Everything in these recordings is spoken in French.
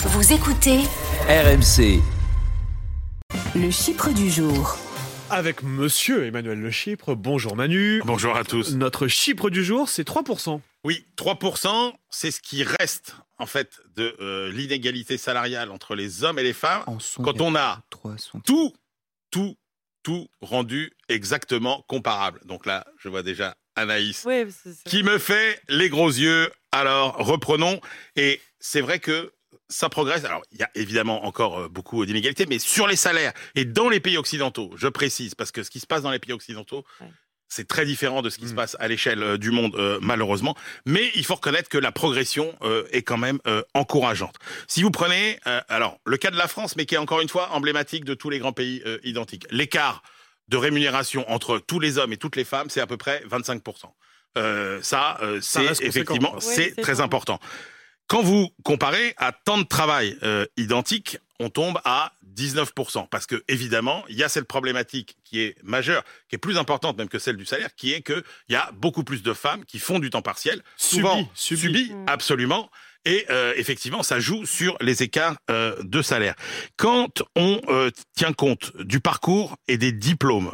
Vous écoutez RMC. le Chypre du jour. Avec monsieur Emmanuel Le Chypre. Bonjour Manu. Bonjour à tous. Notre Chypre du jour, c'est 3%. Oui, 3%, c'est ce qui reste en fait de euh, l'inégalité salariale entre les hommes et les femmes quand on a tout, tout, tout rendu exactement comparable. Donc là, je vois déjà Anaïs Oui, qui me fait les gros yeux. Alors, reprenons. Et c'est vrai que ça progresse. Alors, il y a évidemment encore euh, beaucoup d'inégalités, mais sur les salaires et dans les pays occidentaux, je précise, parce que ce qui se passe dans les pays occidentaux, Ouais. c'est très différent de ce qui se Mm. passe à l'échelle euh, du monde, euh, malheureusement. Mais il faut reconnaître que la progression euh, est quand même euh, encourageante. Si vous prenez, euh, alors, le cas de la France, mais qui est encore une fois emblématique de tous les grands pays euh, identiques. L'écart de rémunération entre tous les hommes et toutes les femmes, c'est à peu près 25%. Euh, ça, euh, c'est effectivement, c'est très important. Quand vous comparez à temps de travail euh, identique, on tombe à 19%. Parce que, évidemment, il y a cette problématique qui est majeure, qui est plus importante même que celle du salaire, qui est qu'il y a beaucoup plus de femmes qui font du temps partiel, souvent Subi, subi, subi. Mm. absolument. Et euh, effectivement, ça joue sur les écarts euh, de salaire. Quand on euh, tient compte du parcours et des diplômes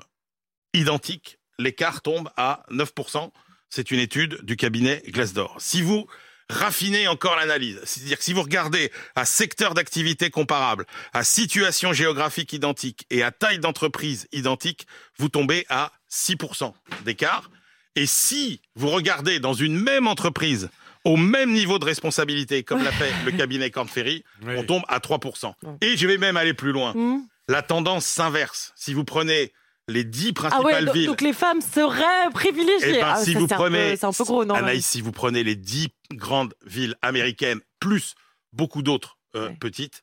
identiques, l'écart tombe à 9%. C'est une étude du cabinet Glassdoor. Si vous raffinez encore l'analyse, c'est-à-dire que si vous regardez à secteur d'activité comparable, à situation géographique identique et à taille d'entreprise identique, vous tombez à 6% d'écart. Et si vous regardez dans une même entreprise, au même niveau de responsabilité, comme l'a fait le cabinet Corn Ferry, Oui. on tombe à 3%. Ouais. Et je vais même aller plus loin. Hmm. La tendance s'inverse. Si vous prenez les dix Ah principales ouais, donc, villes, donc les femmes seraient privilégiées. eh ben, Ah, si vous c'est un peu- prenez, c'est un peu gros, non Anaïs, si vous prenez les dix grandes villes américaines plus beaucoup d'autres euh, Ouais. petites,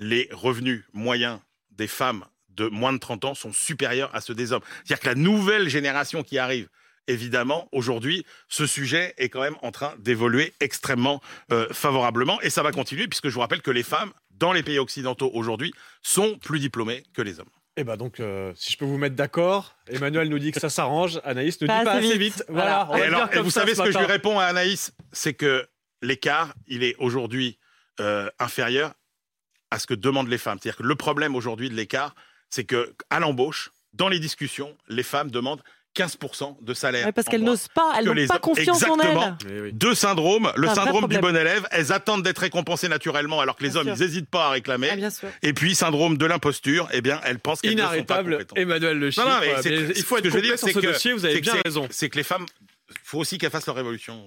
les revenus moyens des femmes de moins de 30 ans sont supérieurs à ceux des hommes. C'est-à-dire que la nouvelle génération qui arrive, évidemment, aujourd'hui, ce sujet est quand même en train d'évoluer extrêmement euh, favorablement et ça va continuer puisque je vous rappelle que les femmes dans les pays occidentaux aujourd'hui sont plus diplômées que les hommes. Et bah donc, euh, si je peux vous mettre d'accord, Emmanuel nous dit que ça s'arrange, Anaïs ne dit Pas assez assez vite. vite. Voilà, Et alors, vous ça savez ce que je lui réponds à Anaïs C'est que l'écart, il est aujourd'hui euh, inférieur à ce que demandent les femmes. C'est-à-dire que le problème aujourd'hui de l'écart, c'est que à l'embauche, dans les discussions, les femmes demandent 15% de salaire. Ouais, parce en qu'elles n'osent pas, elles n'ont les pas confiance en Exactement. elles. Oui, oui. Deux syndromes. Le syndrome du bon élève, elles attendent d'être récompensées naturellement alors que les Bien hommes, sûr. ils n'hésitent pas à réclamer. Ah, bien sûr. Et puis, syndrome de l'imposture, eh bien, elles pensent qu'elles ne sont pas Inarrêtable, compétentes. Emmanuel Le Chypre. Non, non, mais il faut ce être que je veux complet dire, sur c'est ce que- dossier, vous avez c'est que bien c'est- raison. C'est que les femmes, faut aussi qu'elles fassent leur révolution.